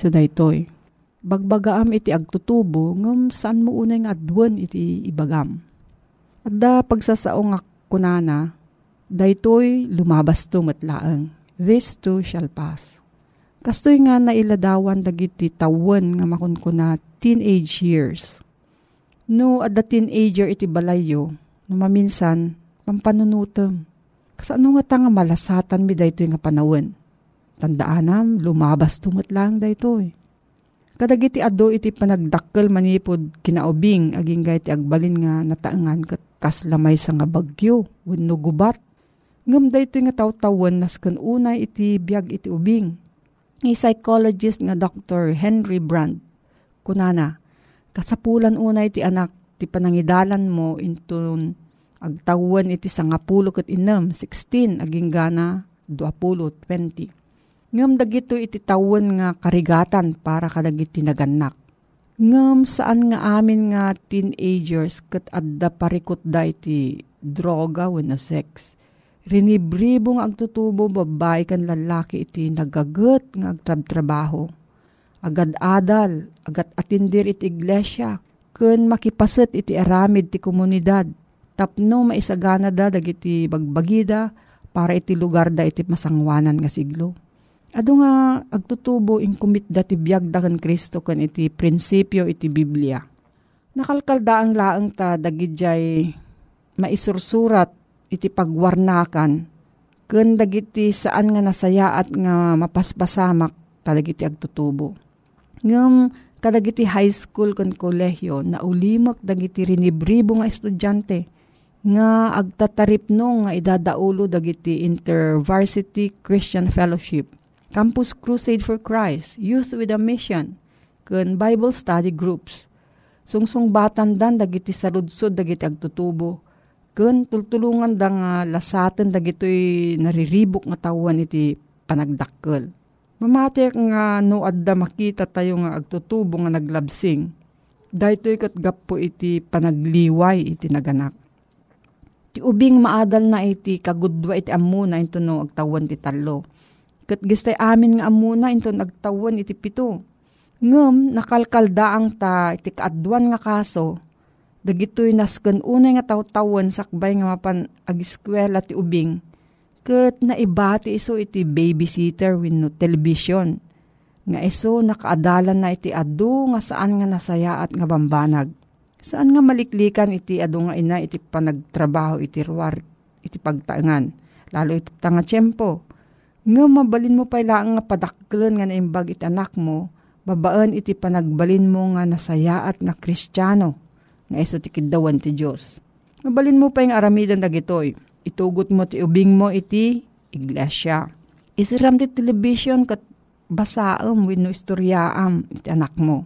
isa daytoy. Bagbagaam iti agtutubo, ngam saan mo unay nga adwan iti ibagam. At da pagsasao nga kunana, daytoy lumabas to matlaang. This too shall pass. Kastoy nga nailadawan dagiti tawen nga makunkuna teenage years. No, at the teenager iti balayo, no maminsan, pampanunutem. Kasano nga ta nga malasatan mi daytoy nga panawen Tandaanam, lumabas tumot lang da ito eh. Kadagiti ado iti panagdakkel manipod kinaubing aging gayet agbalin nga nataangan kat kaslamay sa nga bagyo wenno gubat. Ngam da ito nga tawtawan nasken unay iti biag iti ubing. Ni psychologist nga Dr. Henry Brand kunana kasapulan unay iti anak ti panangidalan mo into agtawan iti sangapulo ket inem 16 aging gana 20 20 Ngam dagito iti tawon nga karigatan para kadagiti naganak. Ngam saan nga amin nga teenagers kat adda parikot da iti droga wenno sex. Rinibribo nga agtutubo babay kan lalaki iti nagagat nga agtrab-trabaho. Agad adal, agat atindir iti iglesia, ken makipaset iti aramid ti komunidad. Tapno maisagana da dagiti bagbagida para iti lugar da iti masangwanan nga siglo Ado nga agtutubo in kumit dati biyag da kan Kristo kan iti prinsipyo iti Biblia. Nakalkaldaang laang ta dagidjay maisursurat iti pagwarnakan ken dagiti saan nga nasaya at nga mapaspasamak kadagiti agtutubo. Ngem kadagiti high school ken kolehiyo na ulimak dagiti rinibribo nga estudyante nga agtataripno nga idadaulo dagiti InterVarsity Christian Fellowship Campus Crusade for Christ, Youth with a Mission, kun Bible study groups. Sungsung batan dan dagiti saludsod dagiti agtutubo. Kun tultulungan da nga lasaten dagitoy nariribok nga tawan iti panagdakkel. Mamati nga no adda makita tayo nga agtutubo nga naglabsing. Dahito'y kat gapo iti panagliway iti naganak. Ti ubing maadal na iti kagudwa iti amuna ito no agtawan ti talo Kat gistay amin nga amuna into nagtawan iti pito. Ngem nakalkaldaang ta iti kaadwan nga kaso. Dagitoy nasken unay nga tawtawan sakbay nga mapan agiskwela ti ubing. Kat naibati iso iti babysitter wenno television. Nga iso nakaadalan na iti adu nga saan nga nasaya at nga bambanag. Saan nga maliklikan iti adu nga ina iti panagtrabaho iti ruwar iti pagtaangan. Lalo iti tanga tiyempo nga mabalin mo pala nga padaklan nga naimbag iti anak mo, babaan iti panagbalin mo nga nasayaat nga kristyano, nga iso ti kidawan ti Diyos. Mabalin mo pa yung aramidan dagitoy, itugot mo ti ubing mo iti iglesia. Isiram ti television kat basaam wino istoryaam iti anak mo.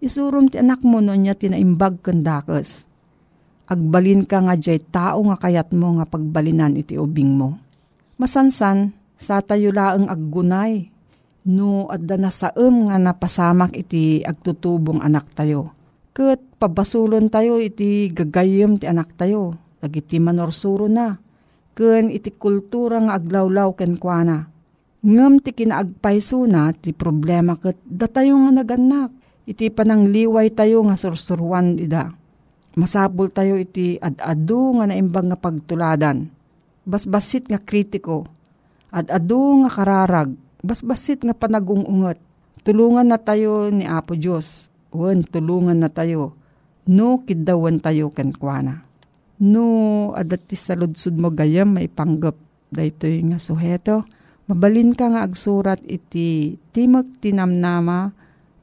Isurum ti anak mo no niya tinaimbag kandakas. Agbalin ka nga jay tao nga kayat mo nga pagbalinan iti ubing mo. Masansan, sa tayo laang aggunay, no adda na saem nga napasamak iti agtutubong anak tayo. Kat pabasulon tayo iti gagayem ti anak tayo, dagiti manorsuro na, ken iti kultura nga aglawlaw ken kuana. Ngem ti kinaagpayso na ti problema ket datayo nga naganak, iti panangliway tayo nga sursurwan ida. Masapul tayo iti ad-adu nga naimbag nga pagtuladan. Basbasit nga kritiko, at adu nga kararag, basbasit nga panagungungot. Tulungan na tayo ni Apo Diyos. Wen, tulungan na tayo. No, kidawan tayo kenkwana. No, adat ti saludsud mo gayam may panggap. Dahito nga suheto. Mabalin ka nga agsurat iti Timog Tinamnama,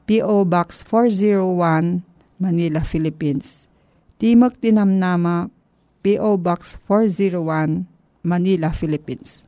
P.O. Box 401, Manila, Philippines. Timog Tinamnama, P.O. Box 401, Manila, Philippines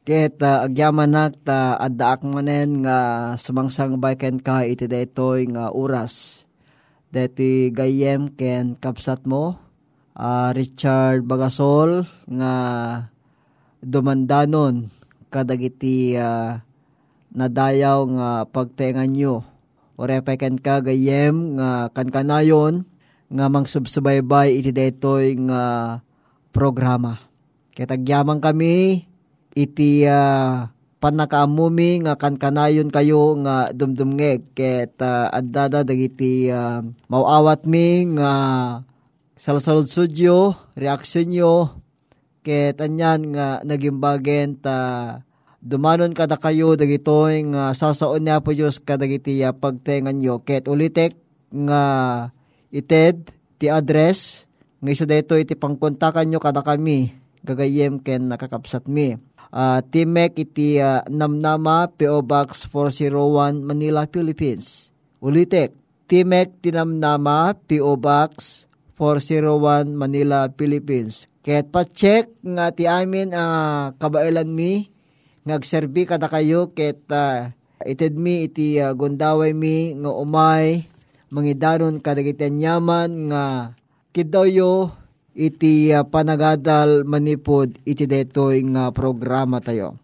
Ket uh, agyaman nak ta addaak manen nga sumangsang baken ka iti daytoy nga oras. Deti gayem ken kapsat mo uh, Richard Bagasol nga dumandanon kadagiti uh, nadayaw nga pagtengan nyo. Orepay ken ka gayem nga kankanayon nga mangsubsubaybay iti daytoy nga programa. Ketagyaman kami iti uh, panakaamumi nga kankanayon kayo nga dumdumngeg. Ket uh, addada dagiti uh, mauawat mi nga salsalod sudyo reaksyon nyo. Ket anyan nga nagimbagen ta dumanon kada kayo dagitoy nga sasaon niya po Diyos kadagiti uh, pagtengan nyo. Ket ulitek nga ited ti address nga iso dayto iti pangkontakan nyo kada kami gagayem ken nakakapsat mi uh, Timek iti uh, Namnama PO Box 401 Manila, Philippines. Ulitek, Timek Tinamnama PO Box 401 Manila, Philippines. Kaya't pa-check nga ti amin uh, kabailan mi ngagserbi kada kayo ket uh, ited mi iti uh, gundaway mi nga umay mangidanon kadagiti yaman nga kidayo iti uh, panagadal manipod iti detoy nga programa tayo.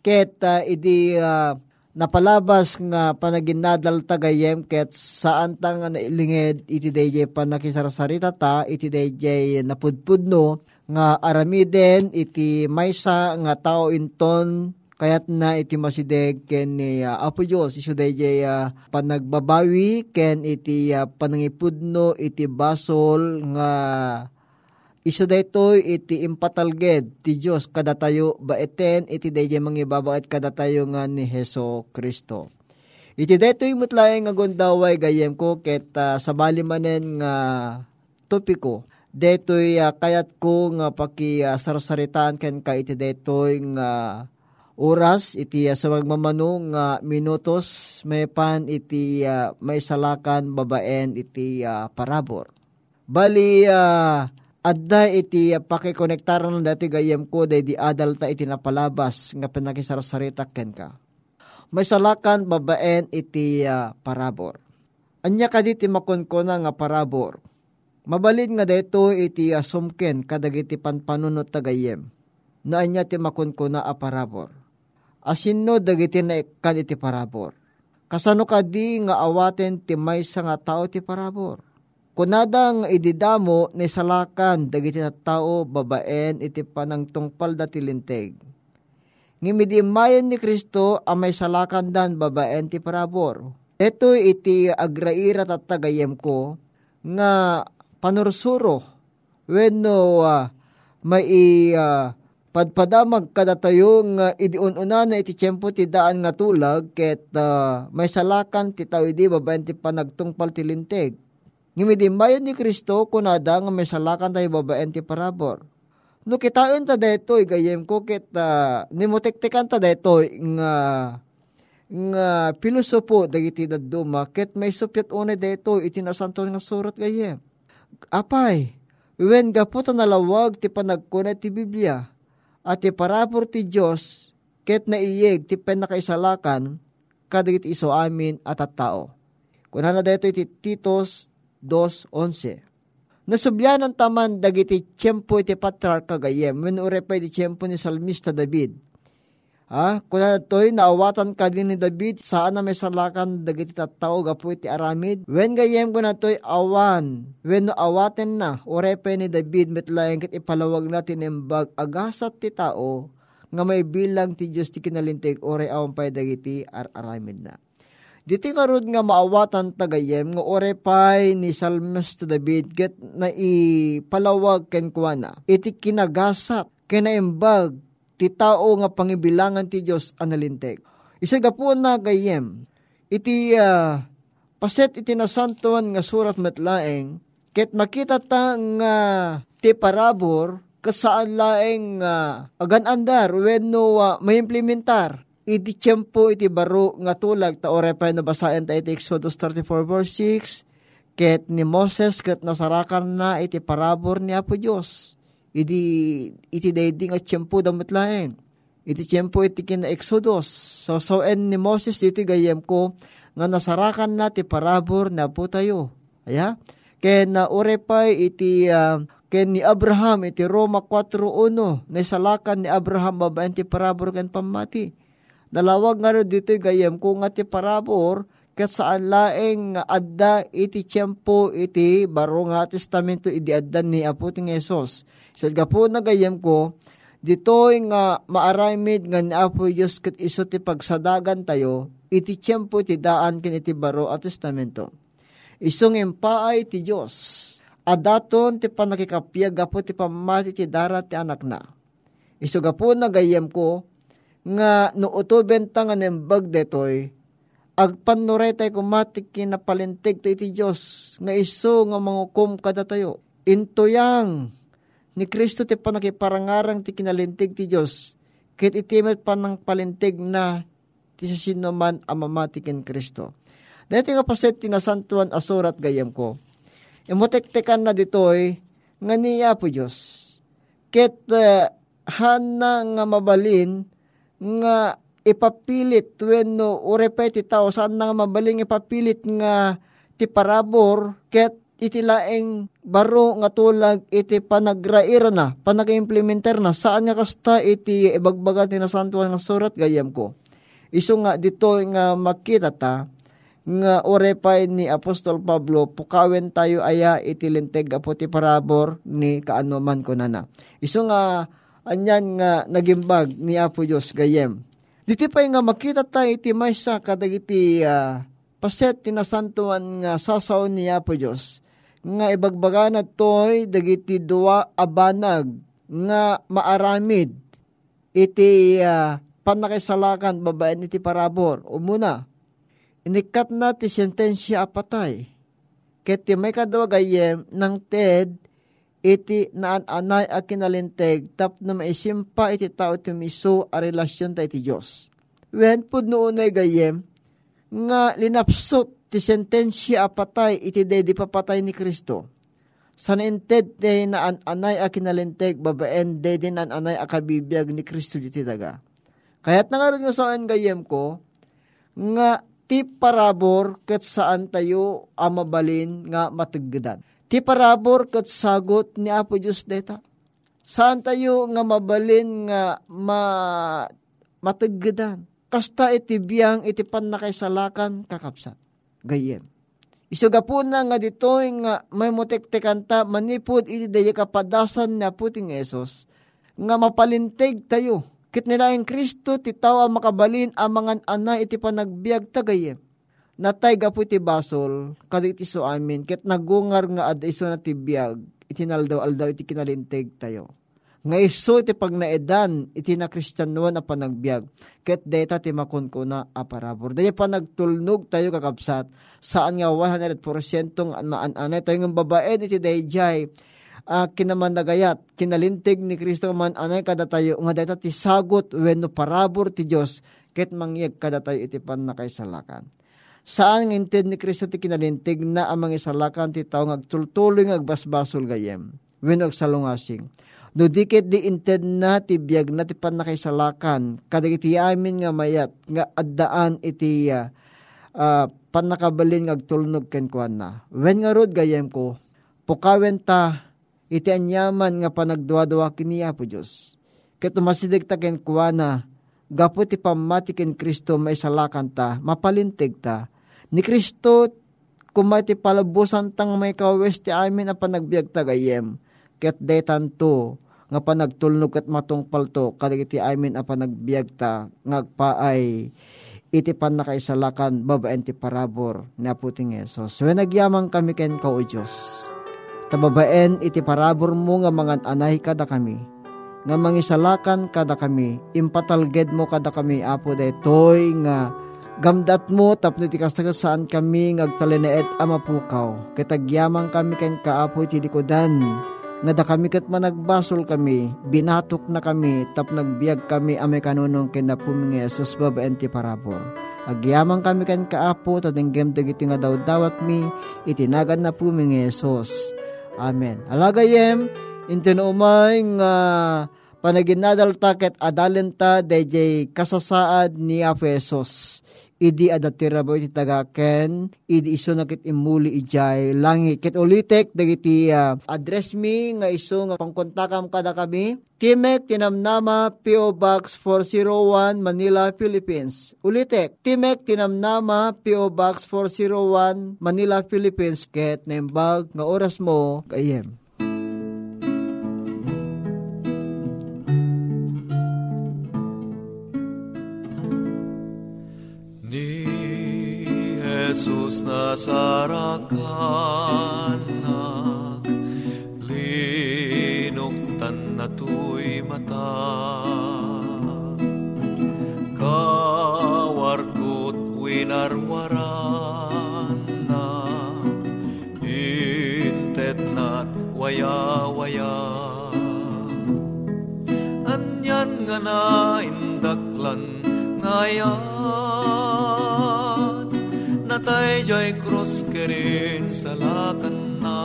Ket uh, iti uh, napalabas nga panaginadal tagayem ket saan ta nga nailinged iti dayjay panakisarasarita ta iti dayjay napudpudno nga aramiden iti maysa nga tao inton kayat na iti masideg ken ni uh, Apo Diyos iso dayjay uh, panagbabawi ken iti uh, panangipudno iti basol nga Iso daytoy iti impatalged ti Dios kada tayo baeten iti dayjay mangibabaet kada tayo nga ni Heso Kristo. Iti daytoy mutlay nga gondaway gayem ko ket uh, sabali manen nga topiko. Daytoy uh, kayat ko nga paki uh, sarsaritaan ken ka iti daytoy nga oras iti uh, sa magmamano nga minutos may pan iti uh, may salakan babaen iti uh, parabor. Bali uh, Adda iti pakikonektaran ng dati gayem ko day di adalta iti napalabas nga pinakisarasarita ken ka. May salakan babaen iti uh, parabor. Anya kaditi makonkona nga parabor. Mabalid nga deto iti asumken kadagiti panpanunot tagayem. Na anya ti makonkona a parabor. Asinno dagiti na kan iti parabor. Kasano kadi nga awaten ti maysa nga tao ti parabor Kunadang ididamo ni salakan dagiti tao babaen iti panang tungpal dati linteg. Ngimidimayan ni Kristo ang may salakan dan babaen ti parabor. Ito iti agraira tatagayem ko nga panursuro wenno uh, may uh, padpadamag kada nga idiununa na iti tiyempo ti daan nga tulag ket uh, may salakan ti tao idi babaen ti panagtungpal ti linteg Ngimidimayan ni Kristo kunada nga may salakan tayo babaen ti parabor. No kitain ta detoy gayem ko ket uh, nimutektekan ta detoy nga nga pilosopo dagiti dadduma ket may supyat unay detoy iti nasanto nga surat gayem. Apay, wen gaputa nalawag ti panagkunay ti Biblia at ti parabor ti Dios ket naiyeg ti penakaisalakan kadagiti iso amin at at tao. Kunana detoy ti Titos 2.11. Nasubyan ang taman dagiti tiyempo iti patrar kagayem, when urepay di tiyempo ni Salmista David. Ha? Kuna to'y naawatan ka din ni David, saan na may salakan dagiti tattao gapu iti aramid. When gayem ko na to'y awan, when no awaten na, orepe ni David metlayang kit ipalawag natin imbag agasat ti tao, nga may bilang ti Diyos ti kinalintig, ore awan pa'y dagiti ar-aramid na. Diti karod nga maawatan tagayem nga ore pay ni Salmos to David get na ipalawag ken kuana. Iti kinagasat ken imbag ti tao nga pangibilangan ti Dios analintek. Isa gapo na gayem iti uh, paset iti nasantuan nga surat metlaeng ket makita ta nga ti parabor kasaan laeng uh, agan andar wenno uh, maimplementar iti tiyempo iti baro nga tulag ta orepay na basayan ta iti Exodus 34 verse 6 ket ni Moses ket nasarakan na iti parabor ni Apo Dios iti iti daydi nga tiyempo damit laeng iti tiyempo iti kina Exodus. So so en ni Moses iti gayem ko nga nasarakan na ti parabor na po tayo. Aya? Ken na orepay iti uh, ken ni Abraham iti Roma 4.1 na salakan ni Abraham babaen ti parabor ken pamati Dalawag nga dito gayem ko nga ti parabor kat saan laeng adda iti tiyempo iti baro nga testamento iti adda ni Apo ting Esos. So gapo na gayem ko, dito nga maaramid nga ni Apo Diyos kat iso ti pagsadagan tayo, iti tiyempo ti daan kin iti baro at testamento. Isong impaay ti Diyos, adaton ti panakikapiyag gapo ti pamati ti darat ti anak na. Iso gapo na gayem ko, nga no utuben ta nga nembag detoy, agpanuretay kumatik kinapalintig ta iti Diyos, nga iso nga mangukom kada tayo. Intuyang ni Kristo ti panakiparangarang ti kinalintig ti Diyos, kit itimet pa ng palintig na ti sino man amamatikin Kristo. Dati nga paset tinasantuan asurat gayam ko. Imutek-tekan na ditoy nga niya po Diyos. Ket uh, hana nga mabalin nga ipapilit wenno urepay ti tao saan nga mabaling ipapilit nga ti parabor ket iti laeng baro nga tulag iti panagraira na, panag-implementer na, saan nga kasta iti ibagbaga ti nasantuan nga surat gayam ko. Iso nga dito nga makita ta, nga orepay ni Apostol Pablo, pukawen tayo aya iti linteg apo ti parabor ni kaanuman ko nana. Iso nga anyan nga nagimbag ni Apo Diyos gayem. Diti pa nga makita tayo iti maysa kadagiti uh, paset tinasantuan nga sasaw ni Apo Diyos nga ibagbaga na toy dagiti dua abanag nga maaramid iti uh, panakisalakan babaen iti parabor. Umuna, inikat na ti sentensya apatay. Ket ti may kadawagayem ng TED iti naan anay a kinalinteg tap na maisimpa iti tao iti miso a relasyon ta iti Diyos. Wen pud noonay gayem nga linapsot ti sentensya a patay iti dedi papatay ni Kristo. San inted ti naan anay a kinalinteg babaen dedi naan anay a kabibiyag ni Kristo iti daga. Kaya't nangaroon nga saan gayem ko nga ti parabor ket saan tayo amabalin nga mataggedan Ti parabor kat sagot ni Apo Diyos deta. Saan tayo nga mabalin nga ma mataggadan. Kasta iti biyang iti panakaisalakan kakapsat. Gayem. Isuga po na nga dito nga may mutektekan ta manipod iti daya kapadasan na puting Esos nga mapalintig tayo. Kit nila ang Kristo ti tao makabalin amangan ana iti panagbiag tagayem natay gapu ti basol kaditi so amin ket nagungar nga ad iso na ti biag itinaldaw aldaw iti kinalinteg tayo nga iso iti pag naedan iti na kristyanuan na panagbiag ket deta ti makunkuna a parabor daya pa nagtulnog tayo kakapsat saan nga 100% maananay tayo ng babae iti dayjay uh, kinaman nagayat, kinalintig ni Kristo man anay kada tayo, nga data ti sagot wenno parabor ti Dios ket mangyeg kada tayo iti pan nakaisalakan. Saan ng inted ni Kristo ti kinalintig na amang isalakan ti tao ngagtultuloy ngagbasbasol gayem. When salungasing. No dikit di inted na ti biyag na ti panakaisalakan kadagiti amin nga mayat nga addaan iti uh, uh, panakabalin ngagtulnog ken kuan na. When nga rod gayem ko, pukawen ta iti anyaman nga panagduwa-duwa kini Apo Diyos. Ket umasidig ta ken kuana gapu ti pamatikin Kristo may salakan ta, mapalintig ta. Ni Kristo, kumay ti palabusan tang may kawes ti amin a panagbiag tagayem. Ket detan to, nga panagtulnog at matungpal to, kadagiti amin a panagbiag ta, ngagpaay, iti pan nakaisalakan, babaen ti parabor, ni aputing Yesus. So, nagyamang kami ken ka o Diyos. Tababaen iti parabor mo nga mga anay kada kami, nga mangisalakan kada kami, impatalged mo kada kami, apo detoy nga gamdat mo tapno ti saan kami ngagtalineet amapukaw. Kitagyamang kami ken kaapo iti likodan, nga da kami kat managbasol kami, binatok na kami, tap nagbiag kami ame kanunong kinapuming Yesus babaen ti parabor. Agyamang kami kan kaapo, tatinggem dagiti nga daw dawat mi, itinagan na puming Yesus. Amen. Alagayem, intino umay nga panaginadal taket adalenta dayjay kasasaad ni Apesos idi adatira bo iti tagaken, idi iso nakit imuli ijay langi. Ket ulitek, dagiti uh, address mi nga iso nga pangkontakam kada kami. Timek Tinamnama P.O. Box 401 Manila, Philippines. Ulitek, Timek Tinamnama P.O. Box 401 Manila, Philippines. Ket nembag nga oras mo kayem. Jesus nasarakan linuktan na tuy mata. Kawarkut winarwaran na intet nat waya-waya. Anyan nga na indaklan ngayon natay jay krus kerin salakan na.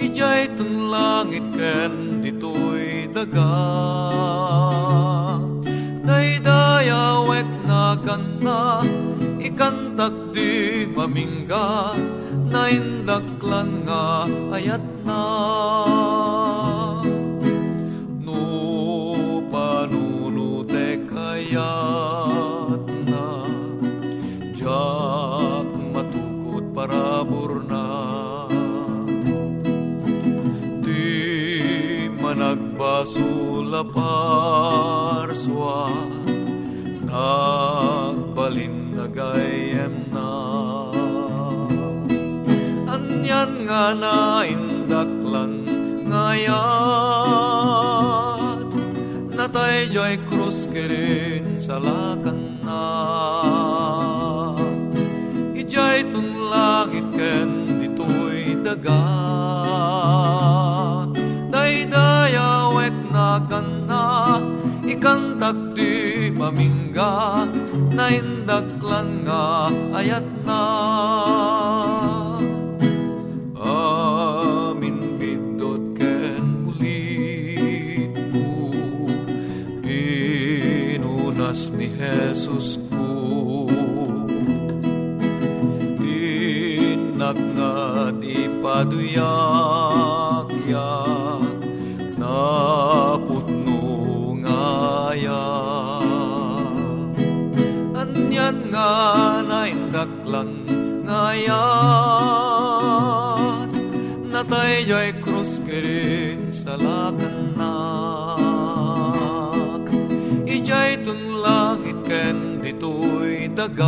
Ijay tun langit ken ditoy daga. Daydayawek na kana ikantak di mamingga. Naindaklan nga ayat na basula parswa nagbalin na. Anyan nga na indaklan ngayat natay joy krus kerin salakan na. Ijay tun ken ditoy dagat ikantak di mamingga na indaklan nga ayat na. Amin bidot ken mulit ko pinunas ni Jesus ko inak nga di paduyak ngayat natay joy krus kerin salakan nak ijay tun langit ken ditoy dagak.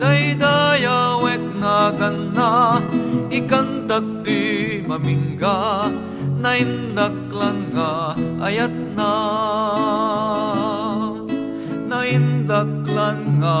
Daydayawek na ganda ikantak di mamingga. Na indaklan nga ayat na. Na indaklan nga